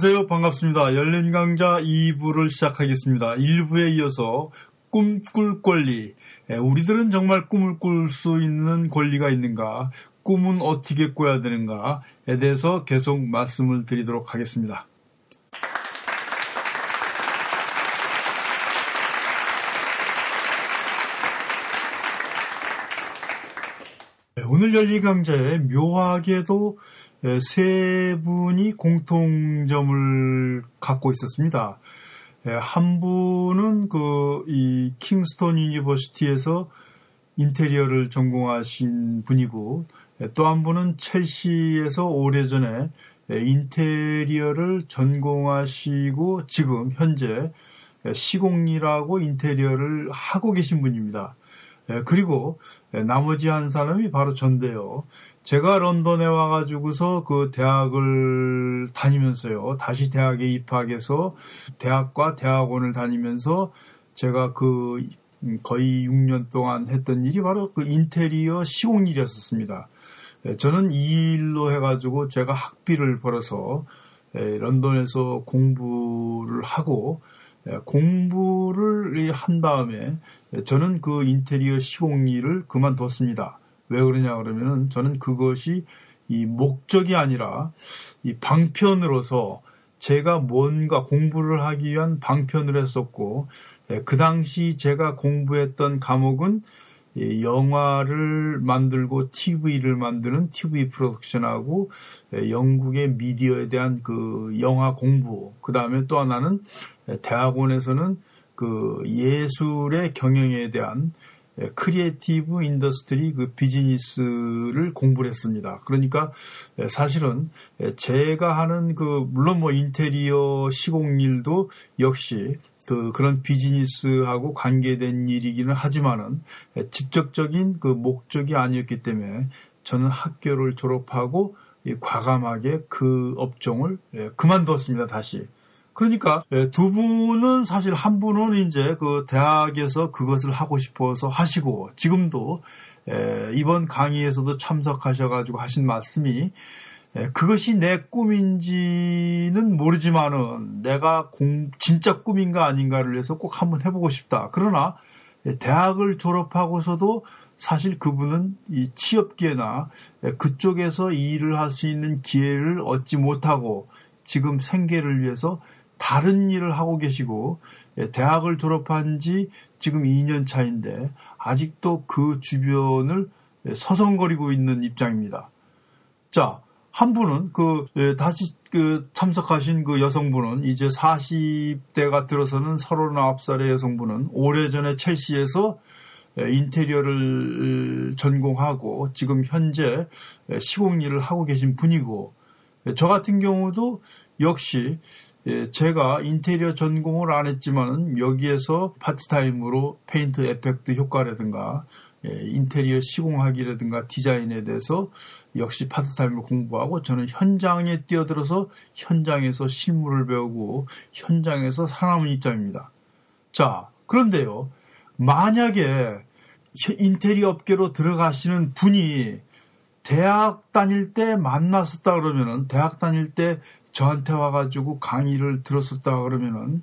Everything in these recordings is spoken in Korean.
안녕하세요. 반갑습니다. 열린 강좌 2부를 시작하겠습니다. 1부에 이어서 꿈꿀 권리. 예, 우리들은 정말 꿈을 꿀 수 있는 권리가 있는가? 꿈은 어떻게 꿔야 되는가에 대해서 계속 말씀을 드리도록 하겠습니다. 네, 오늘 열린 강좌에 묘하게도 세 분이 공통점을 갖고 있었습니다. 한 분은 그 이 Kingston University에서 인테리어를 전공하신 분이고 또 한 분은 첼시에서 오래전에 인테리어를 전공하시고 지금 현재 시공일하고 인테리어를 하고 계신 분입니다. 그리고 나머지 한 사람이 바로 전데요. 제가 런던에 와가지고서 그 대학을 다니면서요. 다시 대학에 입학해서 대학과 대학원을 다니면서 제가 그 거의 6년 동안 했던 일이 바로 그 인테리어 시공 일이었었습니다. 예, 저는 이 일로 해가지고 제가 학비를 벌어서 예, 런던에서 공부를 하고 예, 공부를 한 다음에 저는 그 인테리어 시공 일을 그만뒀습니다. 왜 그러냐 그러면은 저는 그것이 이 목적이 아니라 이 방편으로서 제가 뭔가 공부를 하기 위한 방편을 했었고 예, 그 당시 제가 공부했던 과목은 영화를 만들고 TV를 만드는 TV 프로덕션하고 예, 영국의 미디어에 대한 그 영화 공부 그 다음에 또 하나는 대학원에서는 그 예술의 경영에 대한 예, creative industry 그 비즈니스를 공부를 했습니다. 그러니까 예, 사실은 예, 제가 하는 그 물론 뭐 인테리어 시공 일도 역시 그 그런 비즈니스하고 관계된 일이기는 하지만은 직접적인 그 목적이 아니었기 때문에 저는 학교를 졸업하고 과감하게 그 업종을 그만두었습니다. 다시. 그러니까 예, 두 분은 사실 한 분은 이제 그 대학에서 그것을 하고 싶어서 하시고 지금도 예, 이번 강의에서도 참석하셔가지고 하신 말씀이 예, 그것이 내 꿈인지는 모르지만은 내가 공, 진짜 꿈인가 아닌가를 위해서 꼭 한번 해보고 싶다. 그러나 대학을 졸업하고서도 사실 그분은 이 취업기회나 그쪽에서 일을 할 수 있는 기회를 얻지 못하고 지금 생계를 위해서 다른 일을 하고 계시고 예, 대학을 졸업한 지 지금 2년 차인데 아직도 그 주변을 예, 서성거리고 있는 입장입니다. 자, 한 분은 그 예, 다시 그 참석하신 그 여성분은 이제 40대가 들어서는 39살의 여성분은 오래전에 첼시에서 인테리어를 전공하고 지금 현재 시공 일을 하고 계신 분이고 저 같은 경우도 역시 예, 제가 인테리어 전공을 안 했지만은 여기에서 파트타임으로 paint effect 효과라든가 예, 인테리어 시공하기라든가 디자인에 대해서 역시 파트타임을 공부하고 저는 현장에 뛰어들어서 현장에서 실무를 배우고 현장에서 살아남은 입장입니다. 자, 그런데요. 만약에 인테리어 업계로 들어가시는 분이 대학 다닐 때 만났었다 그러면은 대학 다닐 때 저한테 와가지고 강의를 들었었다 그러면은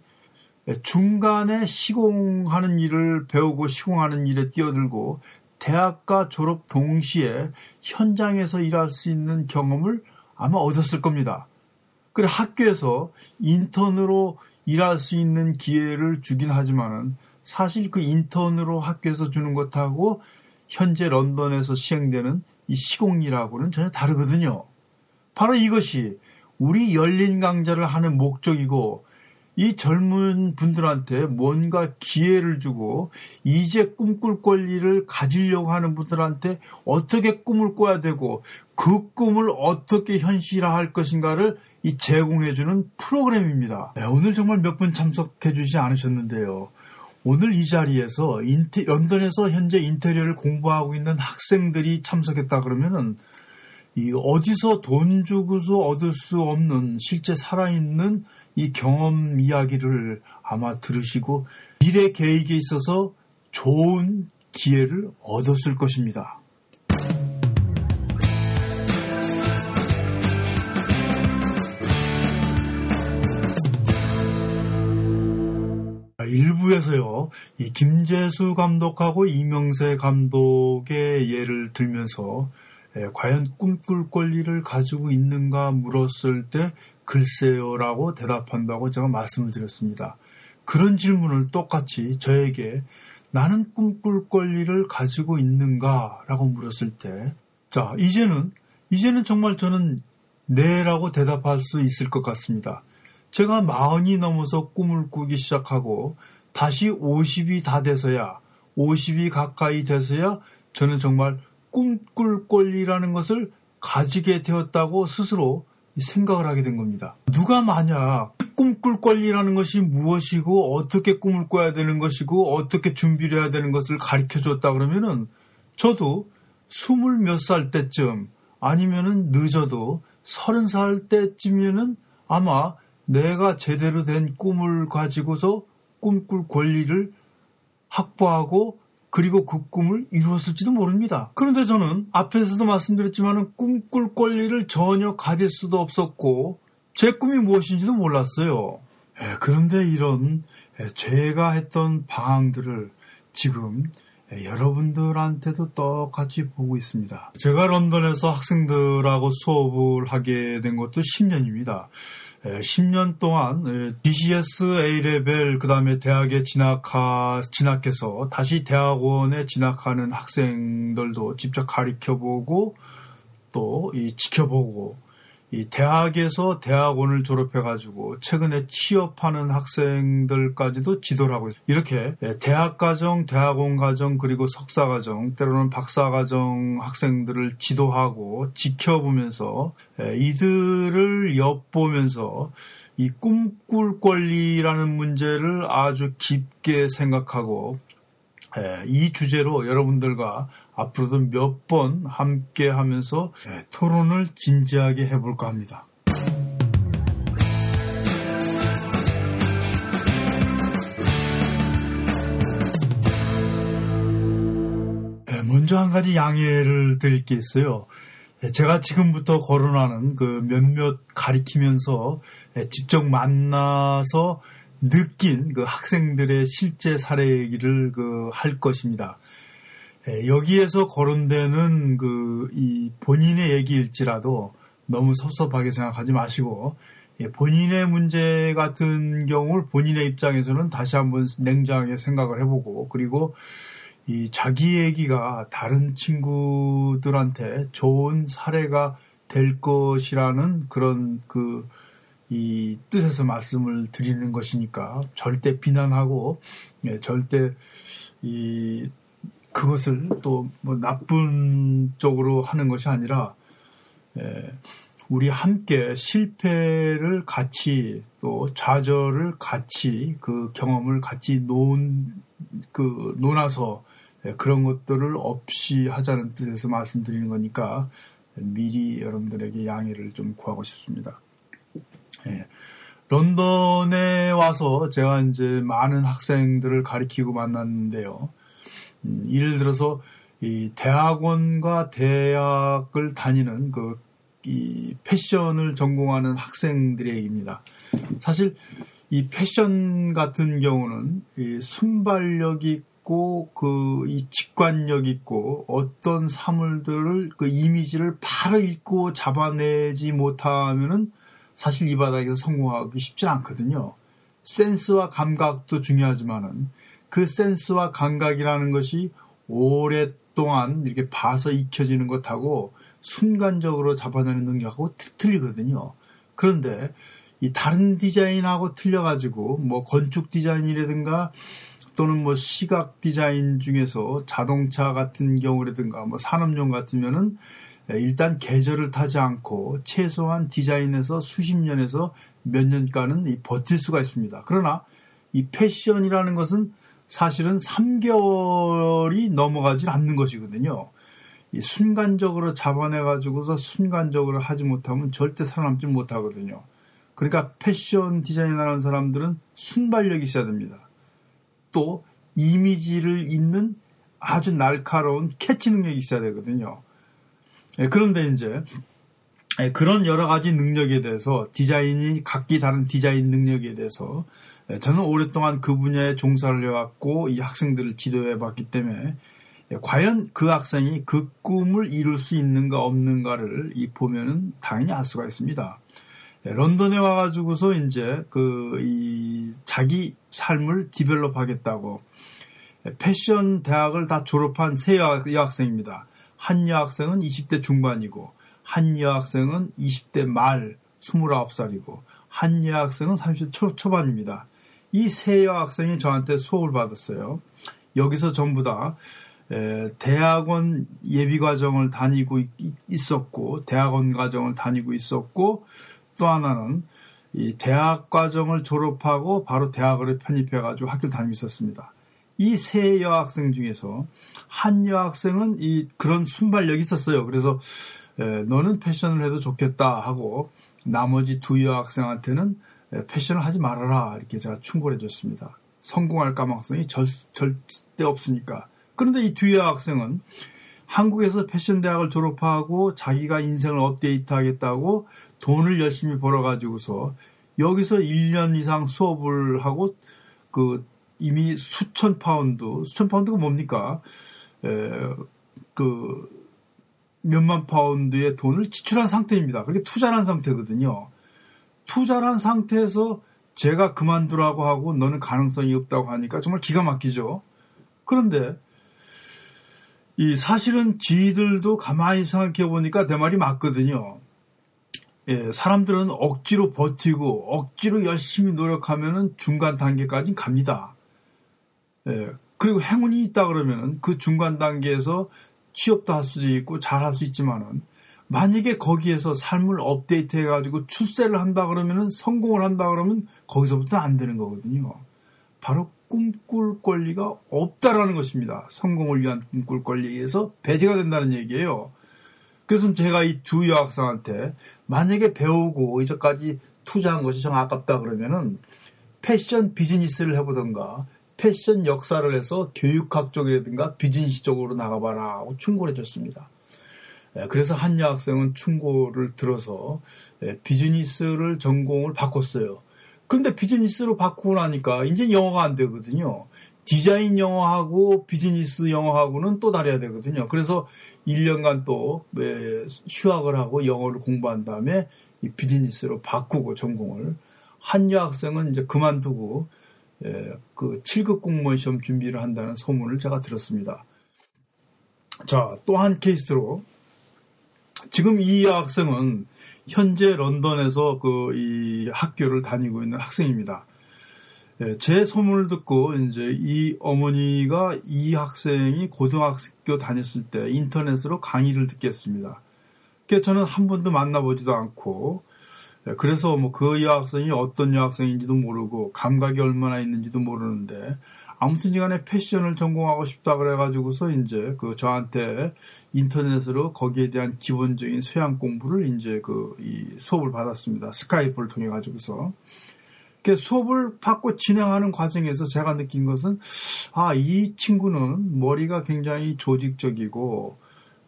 중간에 시공하는 일을 배우고 시공하는 일에 뛰어들고 대학과 졸업 동시에 현장에서 일할 수 있는 경험을 아마 얻었을 겁니다. 그래 학교에서 인턴으로 일할 수 있는 기회를 주긴 하지만은 사실 그 인턴으로 학교에서 주는 것하고 현재 런던에서 시행되는 이 시공일하고는 전혀 다르거든요. 바로 이것이 우리 열린 강좌를 하는 목적이고 이 젊은 분들한테 뭔가 기회를 주고 이제 꿈꿀 권리를 가지려고 하는 분들한테 어떻게 꿈을 꿔야 되고 그 꿈을 어떻게 현실화할 것인가를 이 제공해주는 프로그램입니다. 네, 오늘 정말 몇 분 참석해주지 않으셨는데요. 오늘 이 자리에서 인테, 런던에서 현재 인테리어를 공부하고 있는 학생들이 참석했다 그러면은 이 어디서 돈 주고서 얻을 수 없는 실제 살아있는 이 경험 이야기를 아마 들으시고 미래 계획에 있어서 좋은 기회를 얻었을 것입니다. 일부에서요, 이 김재수 감독하고 이명세 감독의 예를 들면서 에, 과연 꿈꿀 권리를 가지고 있는가 물었을 때 글쎄요라고 대답한다고 제가 말씀을 드렸습니다. 그런 질문을 똑같이 저에게 나는 꿈꿀 권리를 가지고 있는가라고 물었을 때, 자, 이제는, 이제는 정말 저는 네라고 대답할 수 있을 것 같습니다. 제가 마흔이 넘어서 꿈을 꾸기 시작하고 다시 50이 다 돼서야, 50이 가까이 돼서야 저는 정말 꿈꿀 권리라는 것을 가지게 되었다고 스스로 생각을 하게 된 겁니다. 누가 만약 꿈꿀 권리라는 것이 무엇이고 어떻게 꿈을 꿔야 되는 것이고 어떻게 준비를 해야 되는 것을 가르쳐 줬다 그러면은 저도 스물 몇 살 때쯤 아니면은 늦어도 서른 살 때쯤이면은 아마 내가 제대로 된 꿈을 가지고서 꿈꿀 권리를 확보하고 그리고 그 꿈을 이루었을지도 모릅니다. 그런데 저는 앞에서도 말씀드렸지만 꿈꿀 권리를 전혀 가질 수도 없었고 제 꿈이 무엇인지도 몰랐어요. 예, 그런데 이런 예, 제가 했던 방황들을 지금 예, 여러분들한테도 똑같이 보고 있습니다. 제가 런던에서 학생들하고 수업을 하게 된 것도 10년입니다. 10년 동안 BCS A레벨 그 다음에 대학에 진학하, 진학해서 다시 대학원에 진학하는 학생들도 직접 가르쳐 보고 또 이 지켜보고 이 대학에서 대학원을 졸업해가지고 최근에 취업하는 학생들까지도 지도를 하고 있어요. 이렇게 대학 과정, 대학원 과정, 그리고 석사 과정, 때로는 박사 과정 학생들을 지도하고 지켜보면서 이들을 엿보면서 이 꿈꿀 권리라는 문제를 아주 깊게 생각하고 이 주제로 여러분들과 앞으로도 몇 번 함께 하면서 토론을 진지하게 해볼까 합니다. 먼저 한 가지 양해를 드릴 게 있어요. 제가 지금부터 거론하는 그 몇몇 가리키면서 직접 만나서 느낀 그 학생들의 실제 사례 얘기를 그 할 것입니다. 예, 여기에서 거론되는 그 이 본인의 얘기일지라도 너무 섭섭하게 생각하지 마시고 예, 본인의 문제 같은 경우를 본인의 입장에서는 다시 한번 냉정하게 생각을 해보고 그리고 이 자기 얘기가 다른 친구들한테 좋은 사례가 될 것이라는 그런 그 이 뜻에서 말씀을 드리는 것이니까 절대 비난하고 예, 절대 이 그것을 또 뭐 나쁜 쪽으로 하는 것이 아니라 예, 우리 함께 실패를 같이 또 좌절을 같이 그 경험을 같이 논, 그, 논아서 예, 그런 것들을 없이 하자는 뜻에서 말씀드리는 거니까 미리 여러분들에게 양해를 좀 구하고 싶습니다. 예. 런던에 와서 제가 이제 많은 학생들을 가리키고 만났는데요. 음, 예를 들어서 이 대학원과 대학을 다니는 그 이 패션을 전공하는 학생들의 얘기입니다. 사실 이 패션 같은 경우는 이 순발력 있고 그 이 직관력 있고 어떤 사물들을 그 이미지를 바로 읽고 잡아내지 못하면은 사실 이 바닥에서 성공하기 쉽지 않거든요. 센스와 감각도 중요하지만은 그 센스와 감각이라는 것이 오랫동안 이렇게 봐서 익혀지는 것하고 순간적으로 잡아내는 능력하고 틀리거든요. 그런데 이 다른 디자인하고 틀려가지고 뭐 건축 디자인이라든가 또는 뭐 시각 디자인 중에서 자동차 같은 경우라든가 뭐 산업용 같으면은 일단 계절을 타지 않고 최소한 디자인에서 수십 년에서 몇 년간은 버틸 수가 있습니다. 그러나 이 패션이라는 것은 사실은 3개월이 넘어가질 않는 것이거든요. 이 순간적으로 잡아내가지고서 순간적으로 하지 못하면 절대 살아남지 못하거든요. 그러니까 패션 디자인하는 사람들은 순발력이 있어야 됩니다. 또 이미지를 잇는 아주 날카로운 캐치 능력이 있어야 되거든요. 예, 그런데 이제 예, 그런 여러 가지 능력에 대해서 디자인이 각기 다른 디자인 능력에 대해서 예, 저는 오랫동안 그 분야에 종사를 해왔고 이 학생들을 지도해봤기 때문에 예, 과연 그 학생이 그 꿈을 이룰 수 있는가 없는가를 이 보면은 당연히 알 수가 있습니다. 예, 런던에 와가지고서 이제 그 이 자기 삶을 디벨롭 하겠다고 패션 대학을 다 졸업한 세 여학생입니다. 한 여학생은 20대 중반이고 한 여학생은 20대 말 29살이고 한 여학생은 30대 초, 초반입니다. 이 세 여학생이 저한테 수업을 받았어요. 여기서 전부 다 대학원 예비 과정을 다니고 있었고 대학원 과정을 다니고 있었고 또 하나는 이 대학 과정을 졸업하고 바로 대학을 편입해 가지고 학교를 다니고 있었습니다. 이 세 여학생 중에서 한 여학생은 이 그런 순발력이 있었어요. 그래서 에, 너는 패션을 해도 좋겠다 하고 나머지 두 여학생한테는 패션을 하지 말아라 이렇게 제가 충고를 해줬습니다. 성공할 가망성이 절, 절대 없으니까. 그런데 이 두 여학생은 한국에서 패션 대학을 졸업하고 자기가 인생을 업데이트 하겠다고 돈을 열심히 벌어가지고서 여기서 1년 이상 수업을 하고 그 이미 수천 파운드, 수천 파운드가 뭡니까? 에, 그 몇만 파운드의 돈을 지출한 상태입니다. 그렇게 투자한 상태거든요. 투자한 상태에서 제가 그만두라고 하고 너는 가능성이 없다고 하니까 정말 기가 막히죠. 그런데 이 사실은 지들도 가만히 생각해 보니까 내 말이 맞거든요. 예, 사람들은 억지로 버티고 억지로 열심히 노력하면은 중간 단계까지 갑니다. 예, 그리고 행운이 있다 그러면은 그 중간 단계에서 취업도 할 수도 있고 잘 할 수 있지만은 만약에 거기에서 삶을 업데이트 해가지고 출세를 한다 그러면은 성공을 한다 그러면 거기서부터 안 되는 거거든요. 바로 꿈꿀 권리가 없다라는 것입니다. 성공을 위한 꿈꿀 권리에서 배제가 된다는 얘기예요. 그래서 제가 이 두 여학생한테 만약에 배우고 이제까지 투자한 것이 정 아깝다 그러면은 패션 비즈니스를 해보던가 패션 역사를 해서 교육학 쪽이라든가 비즈니스 쪽으로 나가봐라 하고 충고를 해줬습니다. 예, 그래서 한 여학생은 충고를 들어서 예, 비즈니스를 전공을 바꿨어요. 그런데 비즈니스로 바꾸고 나니까 이제 영어가 안 되거든요. 디자인 영어하고 비즈니스 영어하고는 또 다르야 되거든요. 그래서 1년간 또 예, 휴학을 하고 영어를 공부한 다음에 이 비즈니스로 바꾸고 전공을 한 여학생은 이제 그만두고 예, 그 7급 공무원 시험 준비를 한다는 소문을 제가 들었습니다. 자, 또 한 케이스로 지금 이 학생은 현재 런던에서 그 이 학교를 다니고 있는 학생입니다. 예, 제 소문을 듣고 이제 이 어머니가 이 학생이 고등학교 다녔을 때 인터넷으로 강의를 듣겠습니다. 그래서 저는 한 번도 만나보지도 않고 예, 그래서 뭐 그 여학생이 어떤 여학생인지도 모르고 감각이 얼마나 있는지도 모르는데 아무튼 간에 패션을 전공하고 싶다 그래가지고서 이제 그 저한테 인터넷으로 거기에 대한 기본적인 소양 공부를 이제 그 이 수업을 받았습니다. 스카이프를 통해 가지고서. 그 수업을 받고 진행하는 과정에서 제가 느낀 것은 아, 이 친구는 머리가 굉장히 조직적이고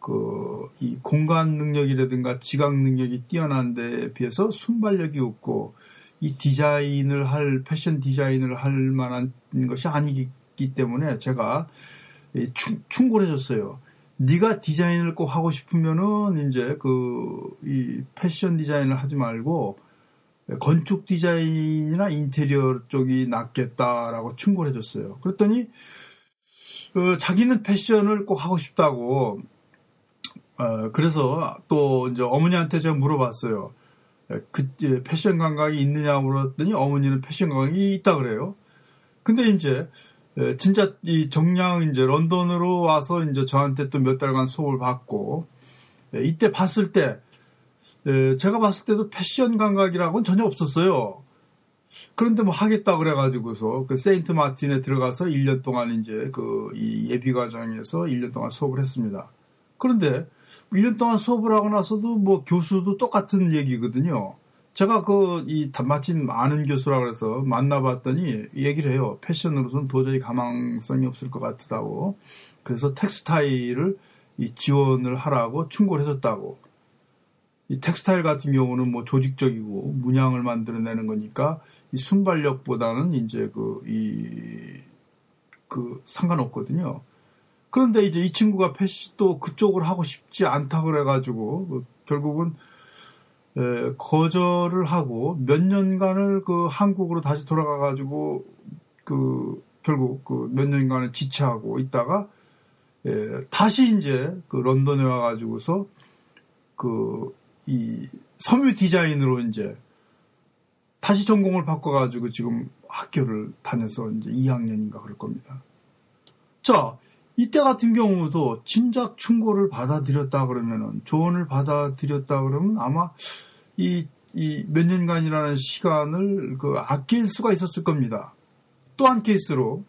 그 이 공간 능력이라든가 지각 능력이 뛰어난 데 비해서 순발력이 없고 이 디자인을 할 패션 디자인을 할 만한 것이 아니기 때문에 제가 충, 충고를 해줬어요. 네가 디자인을 꼭 하고 싶으면은 이제 그 이 패션 디자인을 하지 말고 건축 디자인이나 인테리어 쪽이 낫겠다라고 충고를 해줬어요. 그랬더니 어, 자기는 패션을 꼭 하고 싶다고 어, 그래서 또 이제 어머니한테 제가 물어봤어요. 그 패션 감각이 있느냐 물었더니 어머니는 패션 감각이 있다 그래요. 근데 이제 진짜 이 정량 이제 런던으로 와서 이제 저한테 또 몇 달간 수업을 받고 이때 봤을 때 제가 봤을 때도 패션 감각이라고는 전혀 없었어요. 그런데 뭐 하겠다 그래가지고서 그 세인트 마틴에 들어가서 1년 동안 이제 그이 예비 과정에서 1년 동안 수업을 했습니다. 그런데 1년 동안 수업을 하고 나서도 뭐 교수도 똑같은 얘기거든요. 제가 그, 이, 마침 아는 교수라 그래서 만나봤더니 얘기를 해요. 패션으로서는 도저히 가망성이 없을 것 같다고. 그래서 텍스타일을 이 지원을 하라고 충고를 해줬다고. 이 텍스타일 같은 경우는 뭐 조직적이고 문양을 만들어내는 거니까 이 순발력보다는 이제 그, 이, 그 상관없거든요. 그런데 이제 이 친구가 패시도 그쪽을 하고 싶지 않다 그래가지고 그 결국은 에, 거절을 하고 몇 년간을 그 한국으로 다시 돌아가가지고 그 결국 그 몇 년간을 지체하고 있다가 에, 다시 이제 그 런던에 와가지고서 그 이 섬유 디자인으로 이제 다시 전공을 바꿔가지고 지금 학교를 다녀서 이제 2학년인가 그럴 겁니다. 자, 이때 같은 경우도 진작 충고를 받아들였다 그러면은 조언을 받아들였다 그러면 아마 이, 이 몇 년간이라는 시간을 그 아낄 수가 있었을 겁니다. 또 한 케이스로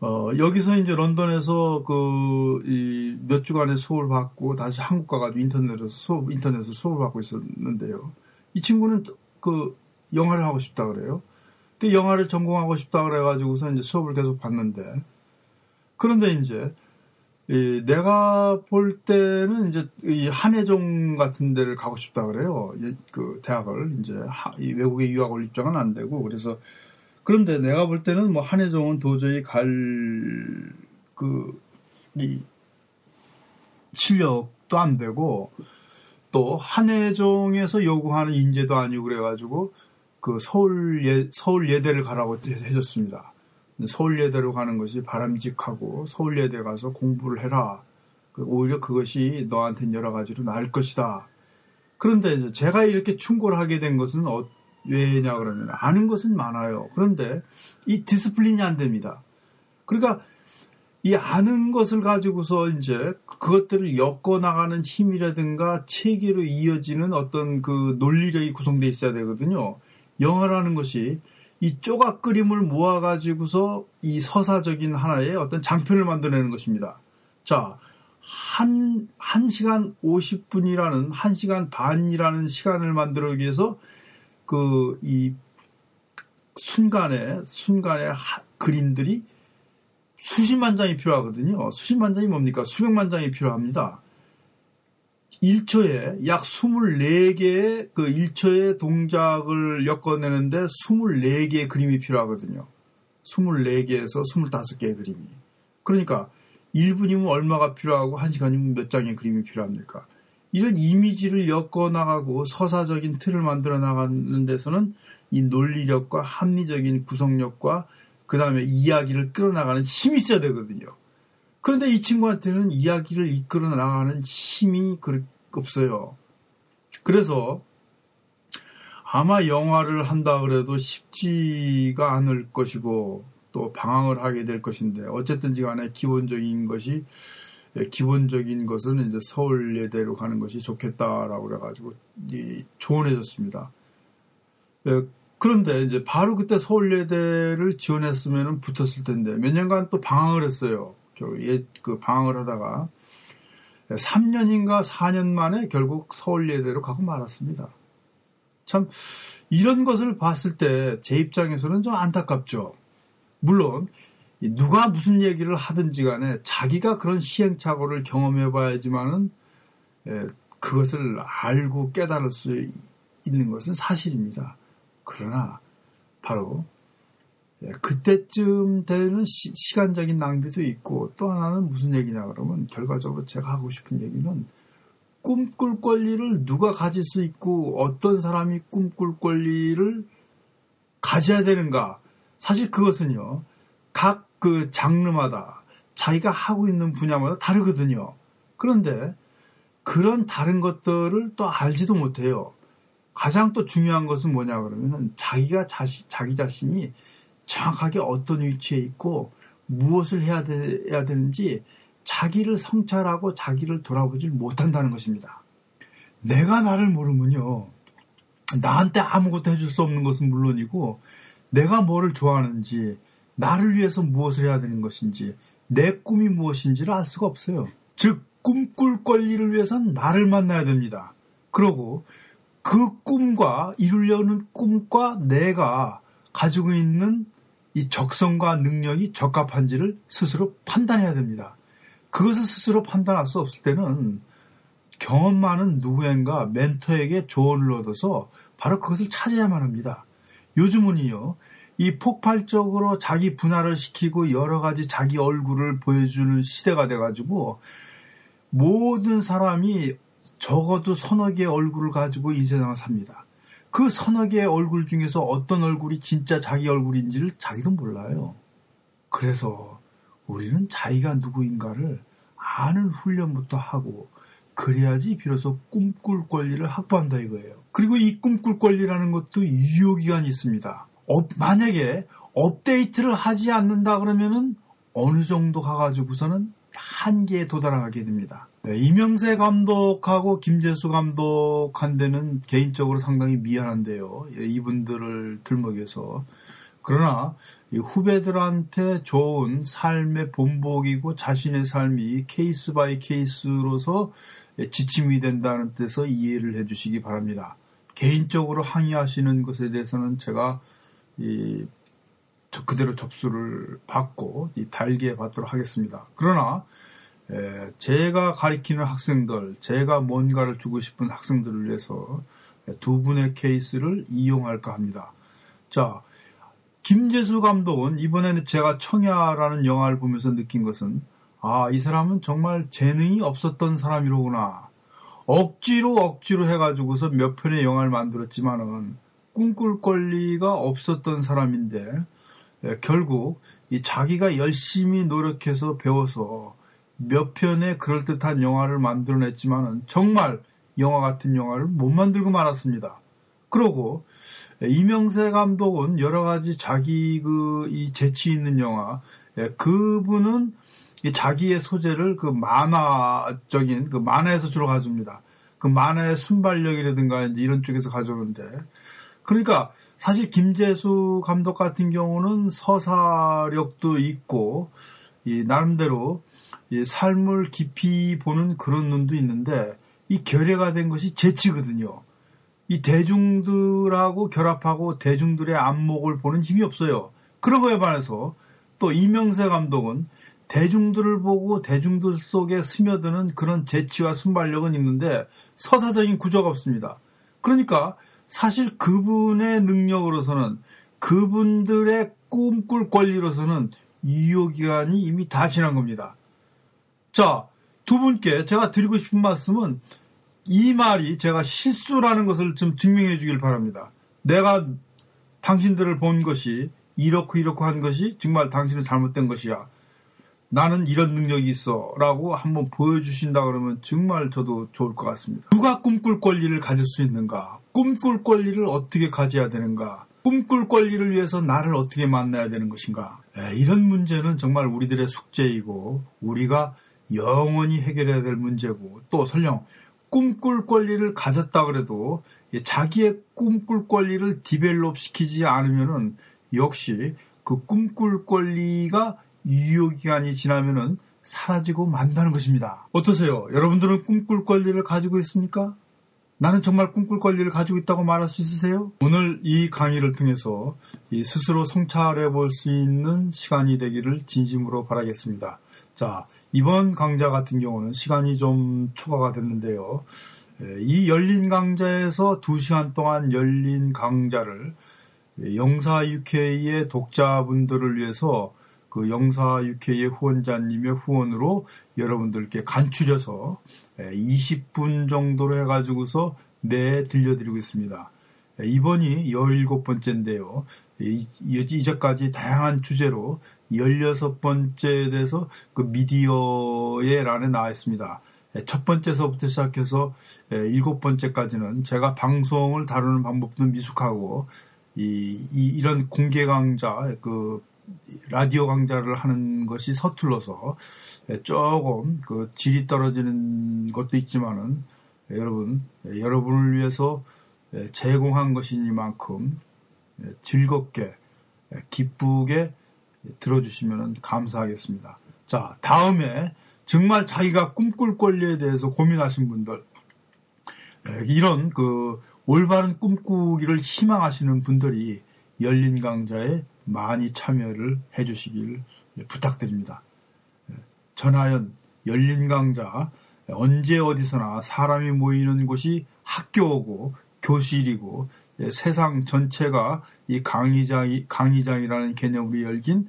어, 여기서 이제 런던에서 그, 이, 몇 주간의 수업을 받고 다시 한국 가가지고 인터넷에서 수업, 인터넷에서 수업을 받고 있었는데요. 이 친구는 그 영화를 하고 싶다 그래요. 그 영화를 전공하고 싶다 그래가지고서 이제 수업을 계속 받는데 그런데 이제 이 내가 볼 때는 이제 이 한해종 같은 데를 가고 싶다 그래요. 그 대학을 이제 이 외국에 유학을 입장은 안 되고 그래서 그런데 내가 볼 때는 뭐 한해종은 도저히 갈그이 실력도 안 되고 또 한해종에서 요구하는 인재도 아니고 그래가지고 그 서울 예 서울 예대를 가라고 해줬습니다. 서울 예대로 가는 것이 바람직하고 서울 예대 가서 공부를 해라. 그 오히려 그것이 너한테는 여러 가지로 나을 것이다. 그런데 제가 이렇게 충고를 하게 된 것은 어, 왜냐 그러면 아는 것은 많아요. 그런데 이 discipline이 안 됩니다. 그러니까 이 아는 것을 가지고서 이제 그것들을 엮어 나가는 힘이라든가 체계로 이어지는 어떤 그 논리력이 구성돼 있어야 되거든요. 영화라는 것이 이 조각 그림을 모아가지고서 이 서사적인 하나의 어떤 장편을 만들어내는 것입니다. 자, 한, 한 시간 50분이라는, 한 시간 반이라는 시간을 만들기 위해서 그, 이 순간에, 순간에 하, 그림들이 수십만 장이 필요하거든요. 수십만 장이 뭡니까? 수백만 장이 필요합니다. 1초에 약 24개의 그 1초의 동작을 엮어내는데 24개의 그림이 필요하거든요. 24개에서 25개의 그림이. 그러니까 1분이면 얼마가 필요하고 1시간이면 몇 장의 그림이 필요합니까? 이런 이미지를 엮어 나가고 서사적인 틀을 만들어 나가는 데서는 이 논리력과 합리적인 구성력과 그 다음에 이야기를 끌어나가는 힘이 있어야 되거든요. 그런데 이 친구한테는 이야기를 이끌어 나가는 힘이 없어요. 그래서 아마 영화를 한다 그래도 쉽지가 않을 것이고 또 방황을 하게 될 것인데 어쨌든지 간에 기본적인 것이 기본적인 것은 이제 서울 예대로 가는 것이 좋겠다라고 그래가지고 조언해줬습니다. 예, 그런데 이제 바로 그때 서울 예대를 지원했으면 붙었을 텐데 몇 년간 또 방황을 했어요. 예, 그 방황을 하다가 3년인가 4년 만에 결국 서울예대로 가고 말았습니다. 참 이런 것을 봤을 때 제 입장에서는 좀 안타깝죠. 물론 누가 무슨 얘기를 하든지 간에 자기가 그런 시행착오를 경험해 봐야지만은 예, 그것을 알고 깨달을 수 있는 것은 사실입니다. 그러나 바로 예, 그때쯤 되는 시, 간적인 낭비도 있고 또 하나는 무슨 얘기냐 그러면 결과적으로 제가 하고 싶은 얘기는 꿈꿀 권리를 누가 가질 수 있고 어떤 사람이 꿈꿀 권리를 가져야 되는가. 사실 그것은요 각 그 장르마다 자기가 하고 있는 분야마다 다르거든요. 그런데 그런 다른 것들을 또 알지도 못해요. 가장 또 중요한 것은 뭐냐 그러면은 자기가 자시, 자기 자신이 정확하게 어떤 위치에 있고 무엇을 해야, 되, 해야 되는지 자기를 성찰하고 자기를 돌아보질 못한다는 것입니다. 내가 나를 모르면요. 나한테 아무것도 해줄 수 없는 것은 물론이고 내가 뭐를 좋아하는지 나를 위해서 무엇을 해야 되는 것인지 내 꿈이 무엇인지를 알 수가 없어요. 즉 꿈꿀 권리를 위해서는 나를 만나야 됩니다. 그러고 그 꿈과 이루려는 꿈과 내가 가지고 있는 이 적성과 능력이 적합한지를 스스로 판단해야 됩니다. 그것을 스스로 판단할 수 없을 때는 경험 많은 누구인가 멘토에게 조언을 얻어서 바로 그것을 찾아야만 합니다. 요즘은요, 이 폭발적으로 자기 분할을 시키고 여러 가지 자기 얼굴을 보여주는 시대가 돼가지고 모든 사람이 적어도 서너 개의 얼굴을 가지고 이 세상을 삽니다. 그 서너 개의 얼굴 중에서 어떤 얼굴이 진짜 자기 얼굴인지를 자기도 몰라요. 그래서 우리는 자기가 누구인가를 아는 훈련부터 하고 그래야지 비로소 꿈꿀 권리를 확보한다 이거예요. 그리고 이 꿈꿀 권리라는 것도 유효 기간이 있습니다. 어, 만약에 업데이트를 하지 않는다 그러면은 어느 정도 가가지고서는 한계에 도달하게 됩니다. 네, 이명세 감독하고 김재수 감독한테는 개인적으로 상당히 미안한데요. 예, 이분들을 들먹여서. 그러나 후배들한테 좋은 삶의 본보기고 자신의 삶이 case by case로서 지침이 된다는 뜻에서 이해를 해주시기 바랍니다. 개인적으로 항의하시는 것에 대해서는 제가 이 그대로 접수를 받고 달게 받도록 하겠습니다. 그러나 에, 제가 가리키는 학생들, 제가 뭔가를 주고 싶은 학생들을 위해서 두 분의 케이스를 이용할까 합니다. 자, 김재수 감독은 이번에는 제가 청야라는 영화를 보면서 느낀 것은 아, 이 사람은 정말 재능이 없었던 사람이로구나. 억지로 억지로 해가지고서 몇 편의 영화를 만들었지만은 꿈꿀 권리가 없었던 사람인데 결국 이 자기가 열심히 노력해서 배워서 몇 편의 그럴듯한 영화를 만들어냈지만은 정말 영화 같은 영화를 못 만들고 말았습니다. 그러고 이명세 감독은 여러 가지 자기 그 이 재치 있는 영화 예, 그분은 자기의 소재를 그 만화적인 그 만화에서 주로 가져옵니다. 그 만화의 순발력이라든가 이런 쪽에서 가져오는데 그러니까 사실 김재수 감독 같은 경우는 서사력도 있고 이 나름대로 이 삶을 깊이 보는 그런 눈도 있는데 이 결여가 된 것이 재치거든요. 이 대중들하고 결합하고 대중들의 안목을 보는 힘이 없어요. 그런 거에 반해서 또 이명세 감독은 대중들을 보고 대중들 속에 스며드는 그런 재치와 순발력은 있는데 서사적인 구조가 없습니다. 그러니까 사실 그분의 능력으로서는 그분들의 꿈꿀 권리로서는 유효기간이 이미 다 지난 겁니다. 자, 두 분께 제가 드리고 싶은 말씀은 이 말이 제가 실수라는 것을 좀 증명해 주길 바랍니다. 내가 당신들을 본 것이 이렇고 이렇고 한 것이 정말 당신은 잘못된 것이야. 나는 이런 능력이 있어. 라고 한번 보여주신다 그러면 정말 저도 좋을 것 같습니다. 누가 꿈꿀 권리를 가질 수 있는가? 꿈꿀 권리를 어떻게 가져야 되는가? 꿈꿀 권리를 위해서 나를 어떻게 만나야 되는 것인가? 에, 이런 문제는 정말 우리들의 숙제이고 우리가 영원히 해결해야 될 문제고 또 설령 꿈꿀 권리를 가졌다 그래도 자기의 꿈꿀 권리를 디벨롭 시키지 않으면은 역시 그 꿈꿀 권리가 유효 기간이 지나면은 사라지고 만다는 것입니다. 어떠세요? 여러분들은 꿈꿀 권리를 가지고 있습니까? 나는 정말 꿈꿀 권리를 가지고 있다고 말할 수 있으세요? 오늘 이 강의를 통해서 스스로 성찰해 볼 수 있는 시간이 되기를 진심으로 바라겠습니다. 자, 이번 강좌 같은 경우는 시간이 좀 초과가 됐는데요. 이 열린 강좌에서 2시간 동안 열린 강좌를 영사 UK의 독자분들을 위해서 그 영사 UK의 후원자님의 후원으로 여러분들께 간추려서 20분 정도로 해가지고서 매 들려드리고 있습니다. 이번이 17번째인데요. 이제까지 다양한 주제로 16번째에 대해서 그 미디어의 란에 나와 있습니다. 첫 번째서부터 시작해서 일곱 번째까지는 제가 방송을 다루는 방법도 미숙하고 이, 이, 런 공개 강좌, 그 라디오 강좌를 하는 것이 서툴러서 조금 그 질이 떨어지는 것도 있지만은 여러분 여러분을 위해서 제공한 것이니만큼 즐겁게 기쁘게 들어주시면 감사하겠습니다. 자 다음에 정말 자기가 꿈꿀 권리에 대해서 고민하신 분들 이런 그 올바른 꿈꾸기를 희망하시는 분들이 열린 강좌에 많이 참여를 해주시길 부탁드립니다. 전하연 열린 강좌 언제 어디서나 사람이 모이는 곳이 학교고 교실이고 예, 세상 전체가 이 강의장, 강의장이라는 개념으로 열긴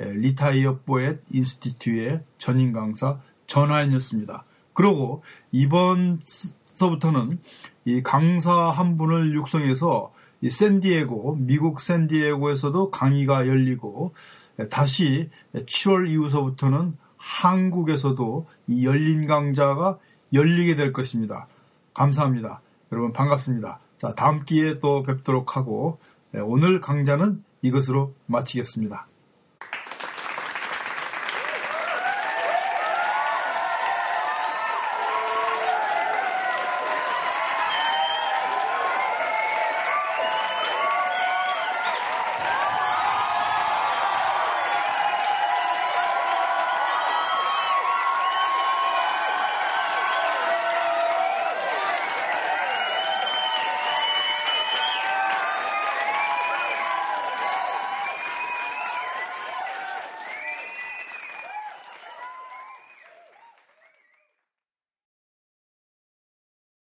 예, Retire Poet Institute의 전임 강사 전하연이었습니다. 그리고 이번서부터는 이 강사 한 분을 육성해서 이 샌디에고, 미국 샌디에고에서도 강의가 열리고 예, 다시 7월 이후서부터는 한국에서도 이 열린 강좌가 열리게 될 것입니다. 감사합니다. 여러분 반갑습니다. 자, 다음 기회에 또 뵙도록 하고 네, 오늘 강좌는 이것으로 마치겠습니다.